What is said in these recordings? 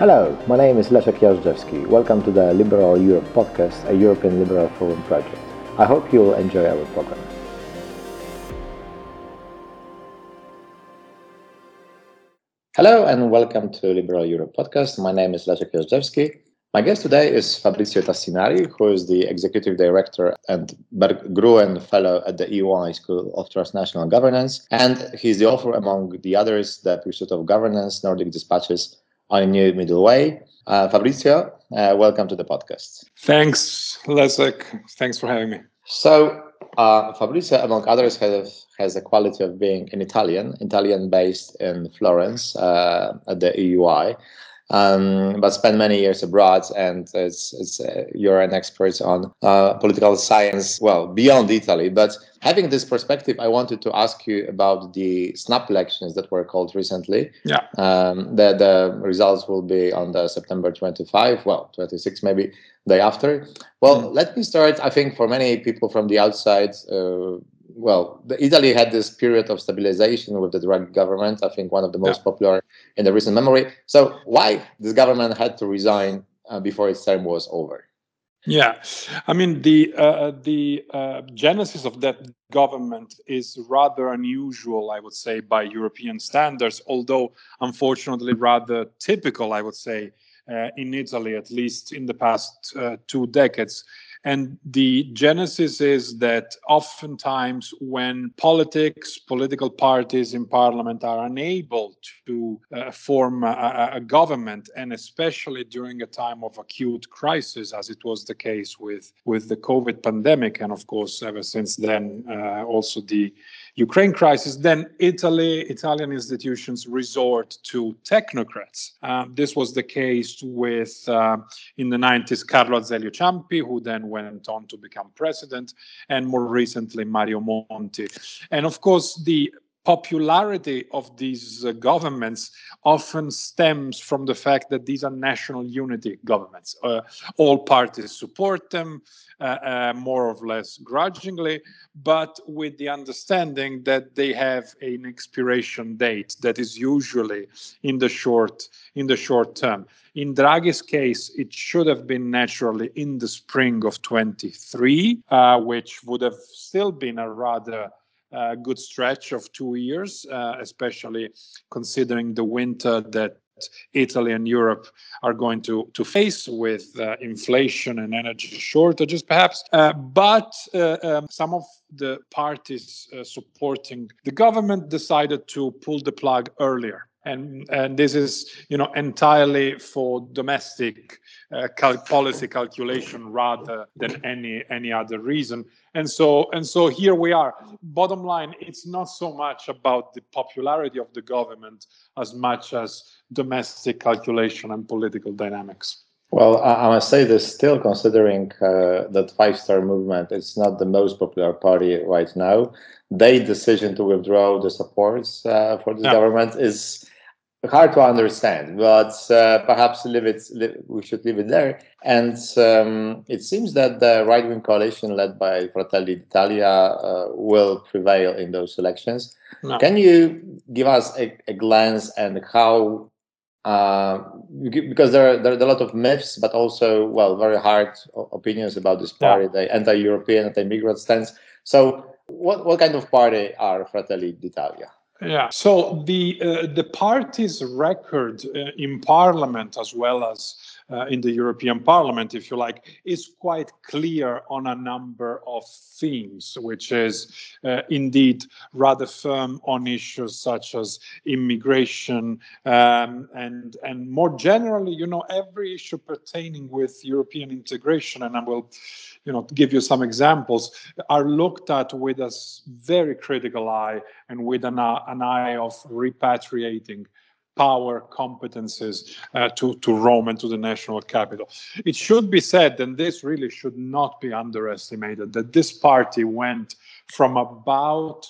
Hello, my name is Leszek Jażdżewski. Welcome to the Liberal Europe podcast, a European Liberal Forum project. I hope you will enjoy our program. Hello and welcome to Liberal Europe podcast. My name is Leszek Jażdżewski. My guest today is Fabrizio Tassinari, who is the Executive Director and Berggruen Fellow at the EUI School of Transnational Governance. And he's the author, among the others, The Pursuit of Governance, Nordic Dispatches on a New Middle Way. Uh, Fabrizio, uh, welcome to the podcast. Thanks, Leszek. Thanks for having me. So, uh, Fabrizio, among others, has, has the quality of being an Italian, Italian based in Florence uh, at the EUI um, but spent many years abroad, and it's, it's uh, you're an expert on uh, political science, well, beyond Italy. But having this perspective, I wanted to ask you about the snap elections that were called recently. Yeah. Um, the, the results will be on the September 25, well, 26 maybe, day after. Well, mm. let me start. I think for many people from the outside, uh, well, Italy had this period of stabilization with the Draghi government. I think one of the most yeah. popular in the recent memory. So why this government had to resign uh, before its term was over? Yeah, I mean the uh, the uh, genesis of that government is rather unusual, I would say, by European standards. Although unfortunately rather typical, I would say, uh, in Italy, at least in the past uh, two decades. And the genesis is that oftentimes when politics, political parties in parliament are unable to uh, form a, a, government, and especially during a time of acute crisis, as it was the case with, with the COVID pandemic, and of course, ever since then, uh, also the Ukraine crisis, then Italy, Italian institutions resort to technocrats. Uh, this was the case with, uh, in the 90s, Carlo Azeglio Ciampi, who then went on to become president, and more recently, Mario Monti. And of course, the popularity of these uh, governments often stems from the fact that these are national unity governments. Uh, all parties support them, uh, uh, more or less grudgingly, but with the understanding that they have an expiration date that is usually in the short in the short term. In Draghi's case, it should have been naturally in the spring of 23, uh, which would have still been a rather a good stretch of two years, uh, especially considering the winter that Italy and Europe are going to, to face with uh, inflation and energy shortages, perhaps. Uh, but uh, um, some of the parties uh, supporting the government decided to pull the plug earlier. And, and this is, you know, entirely for domestic uh, cal- policy calculation rather than any any other reason. And so and so here we are. Bottom line, it's not so much about the popularity of the government as much as domestic calculation and political dynamics. Well, I, must say this still, considering uh, that Five Star Movement is not the most popular party right now. Their decision to withdraw the supports uh, for this yeah. government is hard to understand, but uh, perhaps leave it, we should leave it there. And um, it seems that the right wing coalition led by Fratelli d'Italia uh, will prevail in those elections. No. Can you give us a, a glance and how? Uh, because there are, there are a lot of myths, but also, well, very hard opinions about this party, yeah. the anti European, anti immigrant stance. So, what, what kind of party are Fratelli d'Italia? Yeah. So the uh, the party's record uh, in Parliament, as well as uh, in the European Parliament, if you like, is quite clear on a number of themes, which is uh, indeed rather firm on issues such as immigration um, and and more generally, you know, every issue pertaining with European integration. And I will, you know, give you some examples are looked at with a very critical eye and with an, uh, an eye of repatriating power competences uh, to, to Rome and to the national capital. It should be said, and this really should not be underestimated, that this party went from about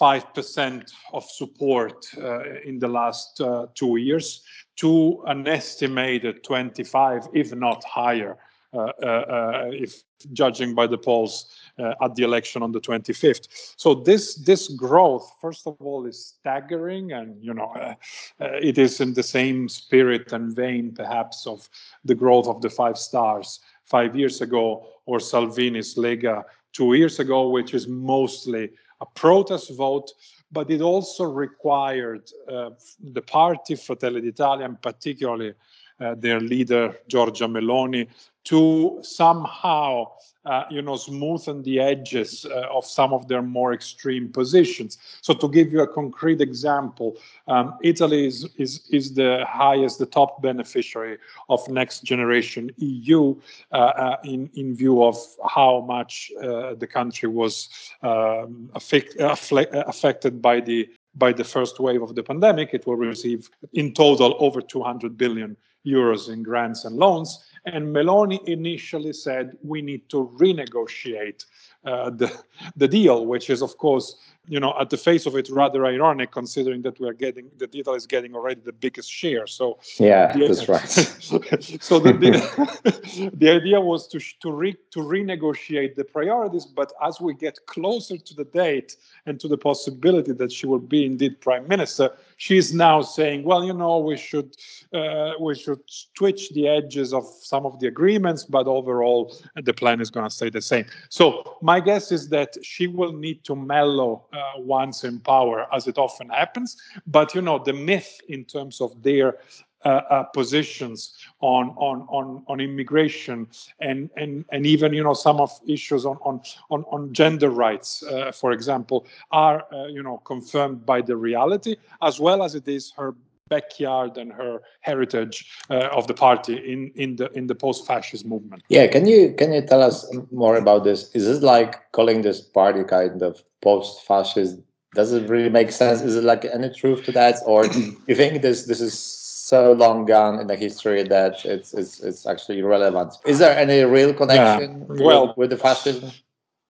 5% of support uh, in the last uh, two years to an estimated 25, if not higher, uh, uh, uh, if judging by the polls at the election on the 25th. So this this growth, first of all, is staggering, and you know uh, uh, it is in the same spirit and vein, perhaps, of the growth of the five stars five years ago or Salvini's Lega two years ago, which is mostly a protest vote, but it also required uh, the party Fratelli d'Italia, and particularly uh, their leader Giorgia Meloni, to somehow uh, you know smoothen the edges uh, of some of their more extreme positions. So to give you a concrete example um, italy is, is is the highest the top beneficiary of next generation eu uh, uh, in in view of how much uh, the country was um, affect, affected by the by the first wave of the pandemic. It will receive in total over 200 billion euros in grants and loans and Meloni initially said we need to renegotiate uh, the, the deal, which is, of course, you know, at the face of it, rather ironic considering that we're getting the Italy is getting already the biggest share. So yeah, the, that's right. so the, the, the, idea was to to re, to renegotiate the priorities, but as we get closer to the date and to the possibility that she will be indeed prime minister, she's now saying, well, you know, we should uh, we should switch the edges of some of the agreements, but overall the plan is going to stay the same. So my guess is that she will need to mellow uh, once in power, as it often happens. But you know, the myth in terms of their uh, uh, positions on, on on on immigration and and and even you know some of issues on on on, on gender rights, uh, for example, are uh, you know confirmed by the reality as well as it is her backyard and her heritage uh, of the party in in the in the post-fascist movement. Yeah, can you can you tell us more about this? Is it like calling this party kind of post-fascist? Does it really make sense? Is it like any truth to that, or you think this this is so long gone in the history that it's it's it's actually irrelevant? Is there any real connection yeah. well, with, with the fascism?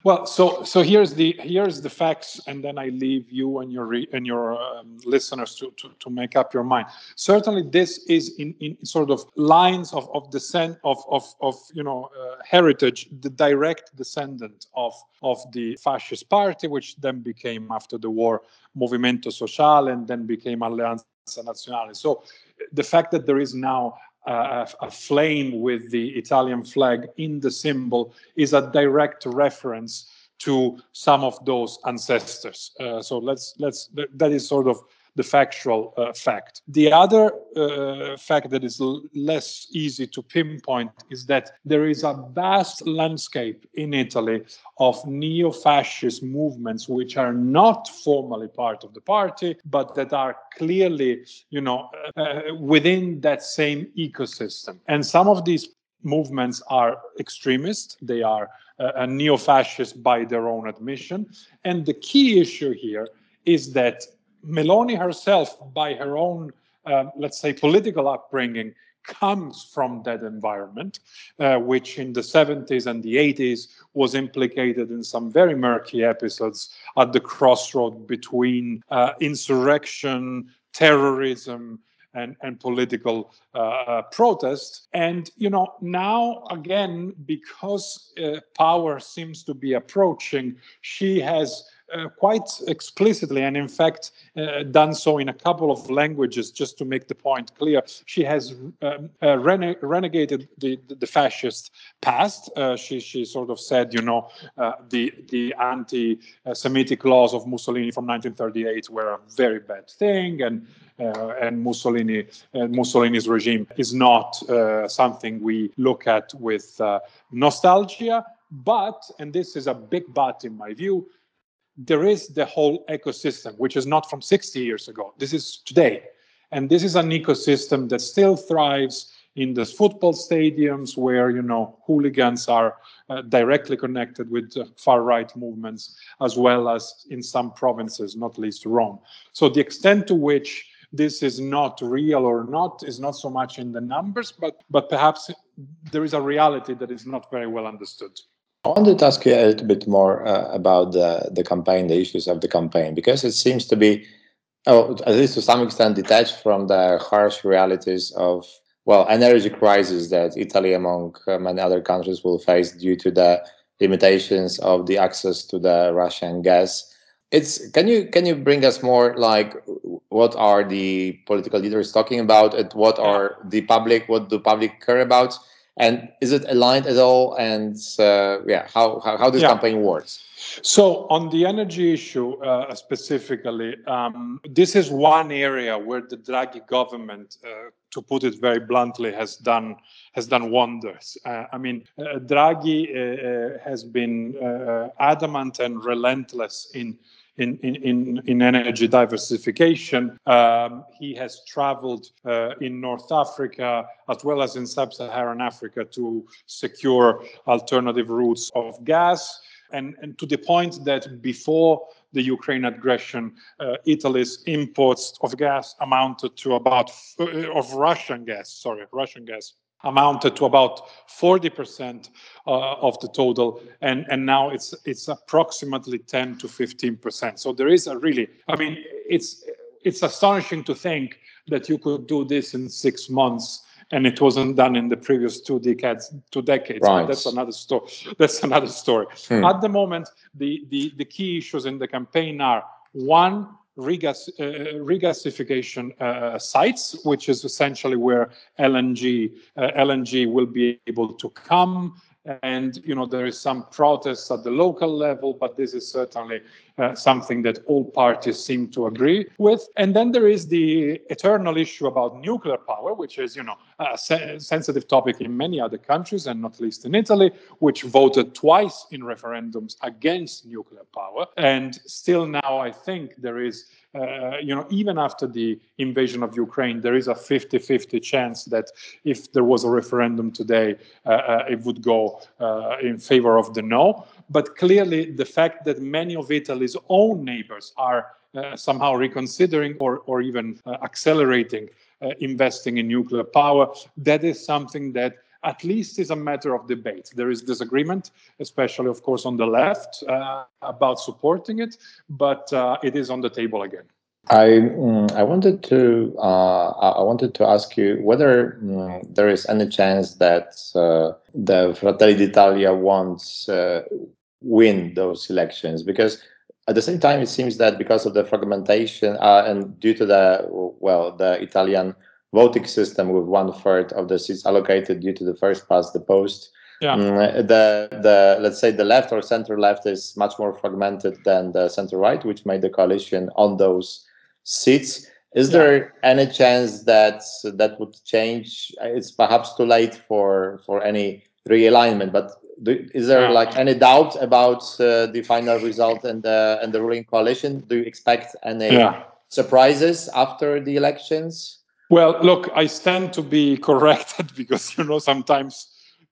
Well, so so here's the here's the facts, and then I leave you and your re, and your um, listeners to, to to make up your mind. Certainly, this is in in sort of lines of of descent of of of you know uh, heritage, the direct descendant of of the fascist party, which then became after the war Movimento Sociale, and then became Alleanza Nazionale. So the fact that there is now a flame with the Italian flag in the symbol is a direct reference to some of those ancestors. Uh, so let's let's that is sort of the factual uh, fact. The other uh, fact that is l- less easy to pinpoint is that there is a vast landscape in Italy of neo fascist movements which are not formally part of the party, but that are clearly, you know, uh, within that same ecosystem. And some of these movements are extremist, they are uh, neo fascist by their own admission. And the key issue here is that Meloni herself, by her own, uh, let's say, political upbringing, comes from that environment, uh, which in the 70s and the 80s was implicated in some very murky episodes at the crossroad between uh, insurrection, terrorism, and, and political uh, uh protest. And, you know, now again, because uh, power seems to be approaching, she has uh, quite explicitly, and in fact, uh, done so in a couple of languages, just to make the point clear. She has um, uh, rene- renegated the, the, the, fascist past. Uh, she, she sort of said, you know, uh, the, the anti Semitic laws of Mussolini from 1938 were a very bad thing, and and Mussolini Mussolini's regime is not something we look at with nostalgia. But, and this is a big but in my view, there is the whole ecosystem, which is not from 60 years ago. This is today. And this is an ecosystem that still thrives in the football stadiums where, you know, hooligans are uh, directly connected with uh, far right movements, as well as in some provinces, not least Rome. So the extent to which this is not real or not is not so much in the numbers, but, but perhaps there is a reality that is not very well understood. I wanted to ask you a little bit more uh, about the, the campaign, the issues of the campaign, because it seems to be, oh, at least to some extent, detached from the harsh realities of, well, energy crisis that Italy, among uh, many other countries, will face due to the limitations of the access to the Russian gas. It's can you can you bring us more like what are the political leaders talking about and what are the public what do public care about and is it aligned at all? And uh, yeah how, how, how this yeah. campaign works? So on the energy issue uh, specifically um, this is one area where the draghi government uh, to put it very bluntly has done has done wonders. Uh, i mean uh, draghi uh, has been adamant and relentless in in, in, in energy diversification. Um, he has traveled uh, in North Africa as well as in sub Saharan Africa to secure alternative routes of gas. And, and to the point that before the Ukraine aggression, uh, Italy's imports of gas amounted to about, uh, of Russian gas, sorry, Russian gas amounted to about 40% uh, of the total and and now it's it's approximately 10 to 15% so there is a really i mean it's it's astonishing to think that you could do this in 6 months and it wasn't done in the previous two decades two decades right. that's another story that's another story hmm. at the moment the, the the key issues in the campaign are one regas, uh, regasification uh, sites, which is essentially where LNG uh, LNG will be able to come and you know there is some protests at the local level but this is certainly uh, something that all parties seem to agree with. And then there is the eternal issue about nuclear power which is you know a se- sensitive topic in many other countries and not least in italy which voted twice in referendums against nuclear power. And still now i think there is uh, you know, even after the invasion of Ukraine, there is a 50-50 chance that if there was a referendum today, uh, uh, it would go uh, in favor of the no. But clearly, the fact that many of Italy's own neighbors are uh, somehow reconsidering or, or even uh, accelerating investing in nuclear power, that is something that at least is a matter of debate. There is disagreement, especially, of course, on the left uh, about supporting it, but uh, it is on the table again. I mm, I wanted to uh, I wanted to ask you whether mm, there is any chance that uh, the Fratelli d'Italia won't uh, win those elections because at the same time it seems that because of the fragmentation uh, and due to the well the Italian voting system with one third of the seats allocated due to the first past the post. Yeah. Mm, the the let's say the left or center left is much more fragmented than the center right, which made the coalition on those seats. Is yeah. there any chance that that would change? It's perhaps too late for for any realignment, but do, is there yeah. like any doubt about uh, the final result and the and the ruling coalition? Do you expect any surprises after the elections? Well, look, I stand to be corrected because you know sometimes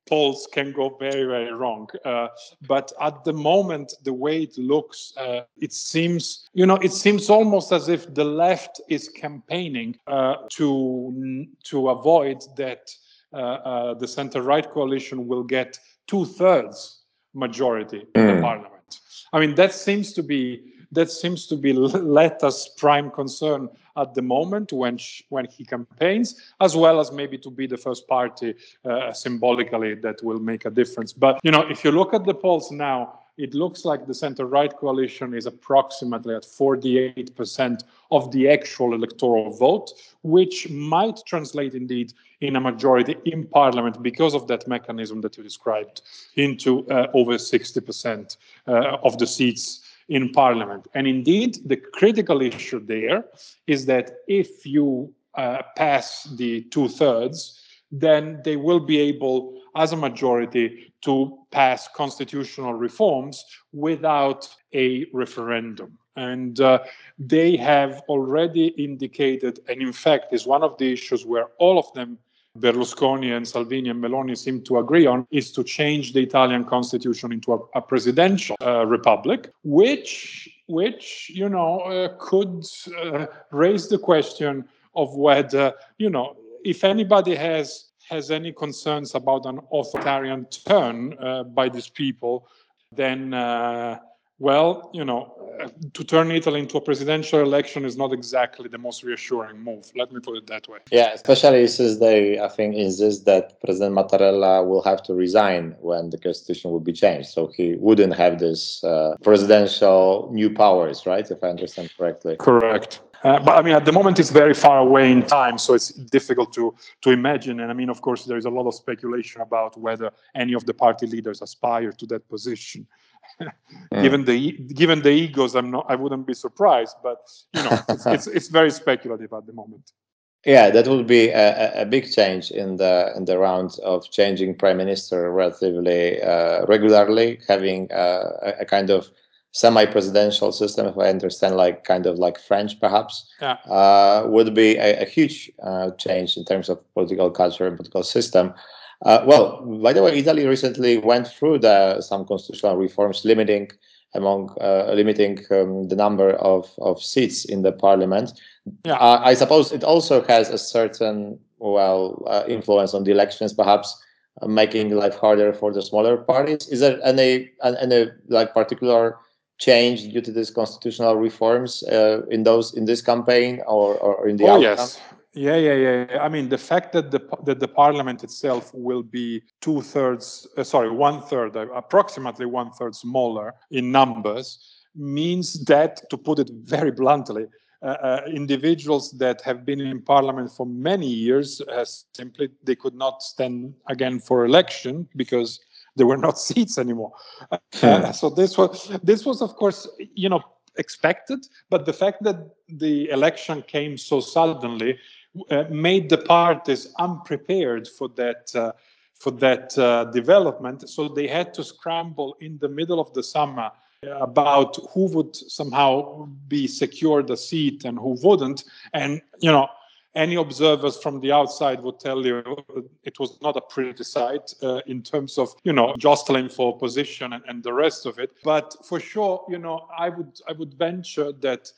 polls can go very, very wrong. Uh, but at the moment, the way it looks, uh, it seems, you know, it seems almost as if the left is campaigning uh, to to avoid that uh, uh, the center-right coalition will get two-thirds majority in the hmm. parliament. I mean, that seems to be that seems to be Letta's prime concern at the moment when sh- when he campaigns, as well as maybe to be the first party uh, symbolically that will make a difference. But you know, if you look at the polls now, it looks like the center right coalition is approximately at 48% of the actual electoral vote, which might translate indeed in a majority in parliament because of that mechanism that you described into uh, over 60% uh, of the seats in parliament. And indeed, the critical issue there is that if you uh, pass the two thirds, then they will be able, as a majority, to pass constitutional reforms without a referendum. And uh, they have already indicated, and in fact, is one of the issues where all of them Berlusconi and Salvini and Meloni seem to agree on is to change the Italian constitution into a, a presidential uh, republic, which which you know uh, could uh, raise the question of whether you know if anybody has has any concerns about an authoritarian turn uh, by these people, then uh, well, you know, to turn Italy into a presidential election is not exactly the most reassuring move. Let me put it that way. Yeah, especially since they, I think, insist that President Mattarella will have to resign when the constitution will be changed. So he wouldn't have this uh, presidential new powers, right? If I understand correctly. Correct. Uh, but I mean, at the moment, it's very far away in time, so it's difficult to to imagine. And I mean, of course, there is a lot of speculation about whether any of the party leaders aspire to that position. Mm. given the given the egos, I'm not. I wouldn't be surprised, but you know, it's, it's, it's very speculative at the moment. Yeah, that would be a, a, big change in the in the round of changing prime minister relatively uh, regularly, having uh, a, a, kind of semi-presidential system, if I understand, like kind of like French, perhaps, yeah. uh, would be a, a huge uh, change in terms of political culture and political system. Uh, well, by the way, Italy recently went through the, some constitutional reforms limiting among uh, limiting um, the number of, of seats in the parliament. Yeah. Uh, I suppose it also has a certain well uh, influence on the elections, perhaps uh, making life harder for the smaller parties. Is there any any like particular change due to these constitutional reforms uh, in those in this campaign or, or in the oh, yes yeah, yeah, yeah. I mean, the fact that the that the parliament itself will be two thirds, uh, sorry, one third, uh, approximately one third smaller in numbers, means that, to put it very bluntly, uh, uh, individuals that have been in parliament for many years uh, simply they could not stand again for election because there were not seats anymore. Uh, so this was this was of course you know expected, but the fact that the election came so suddenly uh, made the parties unprepared for that uh, for that uh, development. So they had to scramble in the middle of the summer about who would somehow be secured a seat and who wouldn't. And you know, any observers from the outside would tell you it was not a pretty sight uh, in terms of you know jostling for position and, and the rest of it. But for sure, you know, I would I would venture that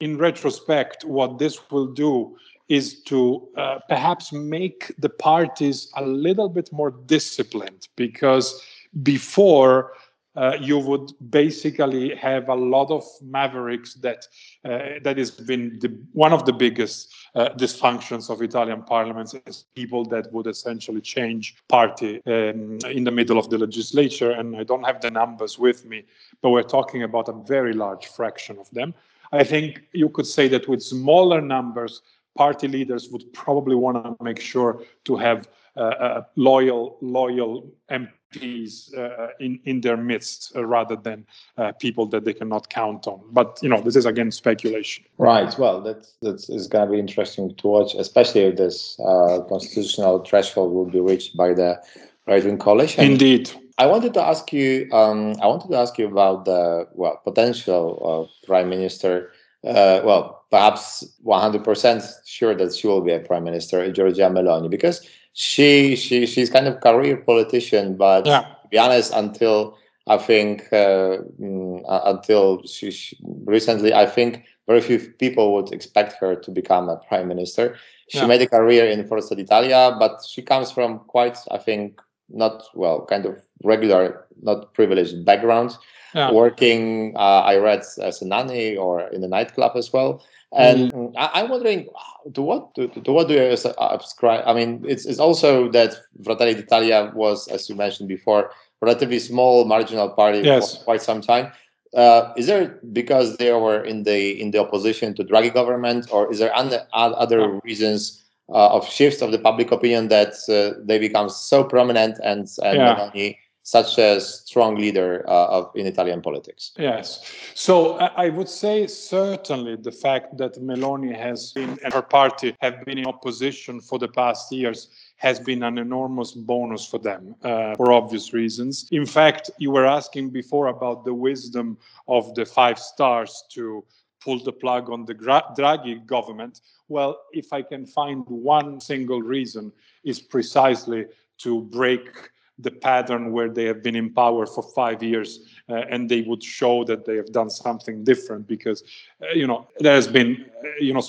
in retrospect, what this will do is to uh, perhaps make the parties a little bit more disciplined because before uh, you would basically have a lot of mavericks that uh, that has been the, one of the biggest uh, dysfunctions of Italian parliaments is people that would essentially change party um, in the middle of the legislature. And I don't have the numbers with me, but we're talking about a very large fraction of them. I think you could say that with smaller numbers, party leaders would probably want to make sure to have uh, uh, loyal loyal MPs uh, in in their midst uh, rather than uh, people that they cannot count on. But you know, this is again speculation. Right. Well, that's that's is going to be interesting to watch, especially if this uh, constitutional threshold will be reached by the right wing coalition. Indeed. I wanted to ask you. Um, I wanted to ask you about the well potential prime minister uh, well, perhaps 100% sure that she will be a prime minister, Giorgia Meloni, because she she she's kind of career politician, but yeah. to be honest, until I think uh, mm, uh, until she, she, recently, I think very few people would expect her to become a prime minister. She yeah. made a career in Forza Italia, but she comes from quite, I think, not well, kind of regular, not privileged background yeah. working. Uh, I read as a nanny or in a nightclub as well. And mm. I, am wondering to what to, to, what do you subscribe? I mean, it's it's also that Fratelli d'Italia was, as you mentioned before, relatively small marginal party yes. for quite some time. Uh, is there because they were in the in the opposition to Draghi government, or is there other, other reasons uh, of shifts of the public opinion that uh, they become so prominent and and yeah such a strong leader uh, of in Italian politics. Yes. So I would say certainly the fact that Meloni has been and her party have been in opposition for the past years has been an enormous bonus for them uh, for obvious reasons. In fact, you were asking before about the wisdom of the five stars to pull the plug on the Draghi government. Well, if I can find one single reason, is precisely to break the pattern where they have been in power for five years uh, and they would show that they have done something different because uh, you know there has been uh, you know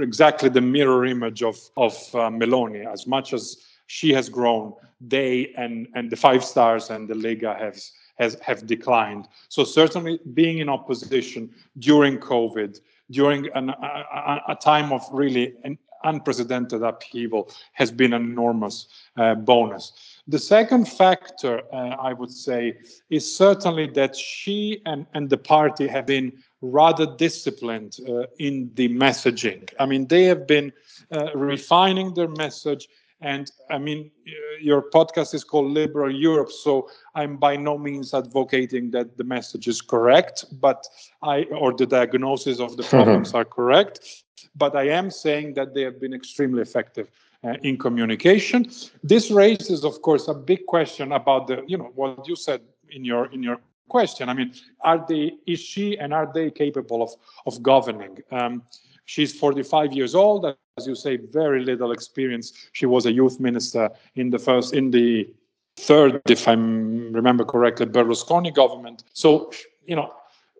exactly the mirror image of of uh, Meloni as much as she has grown they and and the five stars and the Lega has has have declined. So certainly being in opposition during COVID, during an, a, a, time of really an unprecedented upheaval, has been an enormous uh, bonus. The second factor, uh, I would say, is certainly that she and, and the party have been rather disciplined uh, in the messaging. I mean, they have been uh, refining their message. And I mean, your podcast is called Liberal Europe, so I'm by no means advocating that the message is correct, but I or the diagnosis of the problems are correct. But I am saying that they have been extremely effective uh, in communication. This raises, of course, a big question about the, you know, what you said in your in your question. I mean, are they, is she and are they capable of, of governing? Um, she's 45 years old, as you say, very little experience. She was a youth minister in the first, in the third, if I remember correctly, Berlusconi government. So, you know,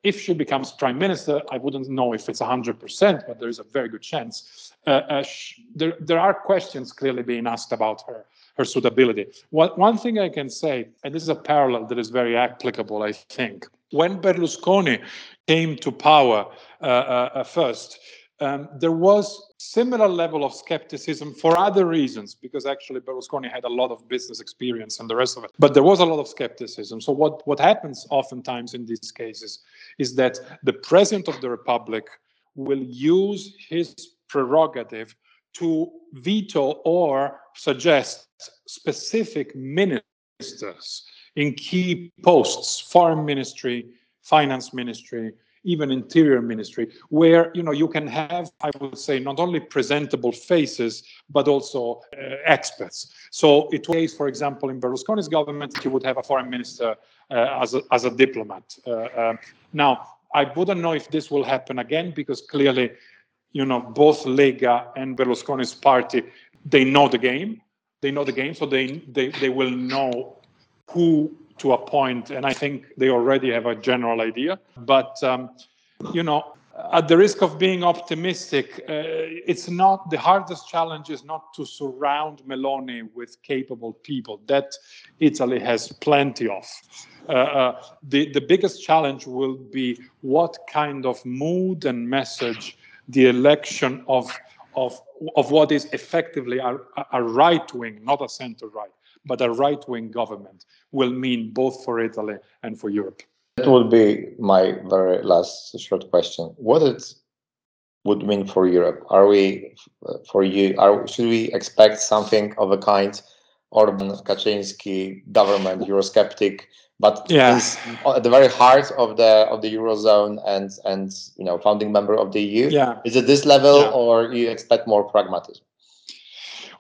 if she becomes prime minister, I wouldn't know if it's 100%, but there is a very good chance. Uh, uh, sh- there, there are questions clearly being asked about her her suitability. What, one thing I can say, and this is a parallel that is very applicable, I think. When Berlusconi came to power uh, uh, uh, first, um, there was similar level of skepticism for other reasons because actually berlusconi had a lot of business experience and the rest of it. But there was a lot of skepticism. So what, what happens oftentimes in these cases is that the president of the republic will use his prerogative to veto or suggest specific ministers in key posts, foreign ministry, finance ministry, even interior ministry, where you know you can have, I would say, not only presentable faces but also uh, experts. So it was, for example, in Berlusconi's government, you would have a foreign minister uh, as a, as a diplomat. Uh, um, now, I wouldn't know if this will happen again because clearly, you know, both Lega and Berlusconi's party they know the game they know the game, so they they they will know who to a and I think they already have a general idea. But um, you know, at the risk of being optimistic, uh, it's not the hardest challenge is not to surround Meloni with capable people. That Italy has plenty of. Uh, uh, the the biggest challenge will be what kind of mood and message the election of of, of what is effectively a, a right wing, not a center right, but a right wing government will mean both for Italy and for Europe. That would be my very last short question. What it would mean for Europe? Are we, for you, are, should we expect something of a kind Orban Kaczynski government, Eurosceptic but yeah. at the very heart of the of the eurozone and and you know founding member of the EU. Yeah. Is it this level, yeah. or you expect more pragmatism?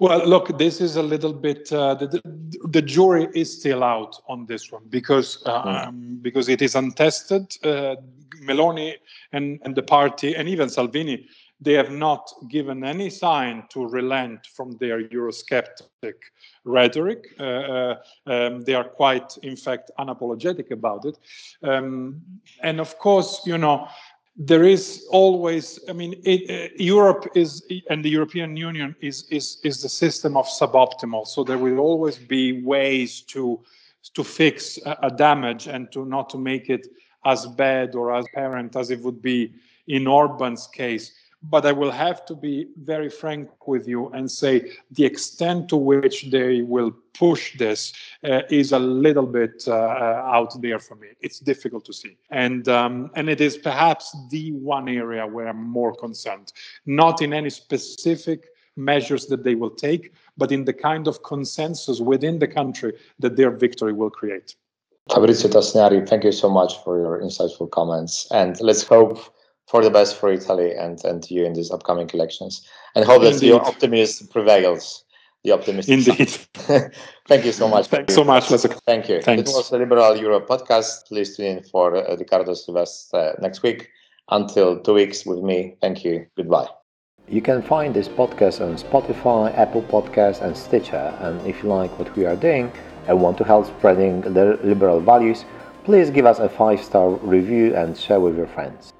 Well, look, this is a little bit uh, the, the jury is still out on this one because uh, mm. um, because it is untested. Uh, Meloni and and the party and even Salvini they have not given any sign to relent from their Eurosceptic rhetoric. Uh, uh, um, they are quite, in fact, unapologetic about it. Um, and of course, you know, there is always i mean it, uh, europe is and the european union is is is the system of suboptimal. So there will always be ways to to fix a, a damage and to not to make it as bad or as apparent as it would be in orban's case but I will have to be very frank with you and say the extent to which they will push this uh, is a little bit uh, out there for me. It's difficult to see, and um, and it is perhaps the one area where I'm more concerned, not in any specific measures that they will take, but in the kind of consensus within the country that their victory will create. Fabrizio Tassinari, thank you so much for your insightful comments, and let's hope for the best for Italy and, and you in these upcoming elections. And hope that your optimism prevails. The optimism. Indeed. Thank you so much. Thanks so much. Thank you. Thanks. It was the Liberal Europe podcast. Please tune in for uh, Riccardo Silvestre uh, next week. Until two weeks with me. Thank you. Goodbye. You can find this podcast on Spotify, Apple Podcasts, and Stitcher. And if you like what we are doing and want to help spreading the liberal values, please give us a five star review and share with your friends.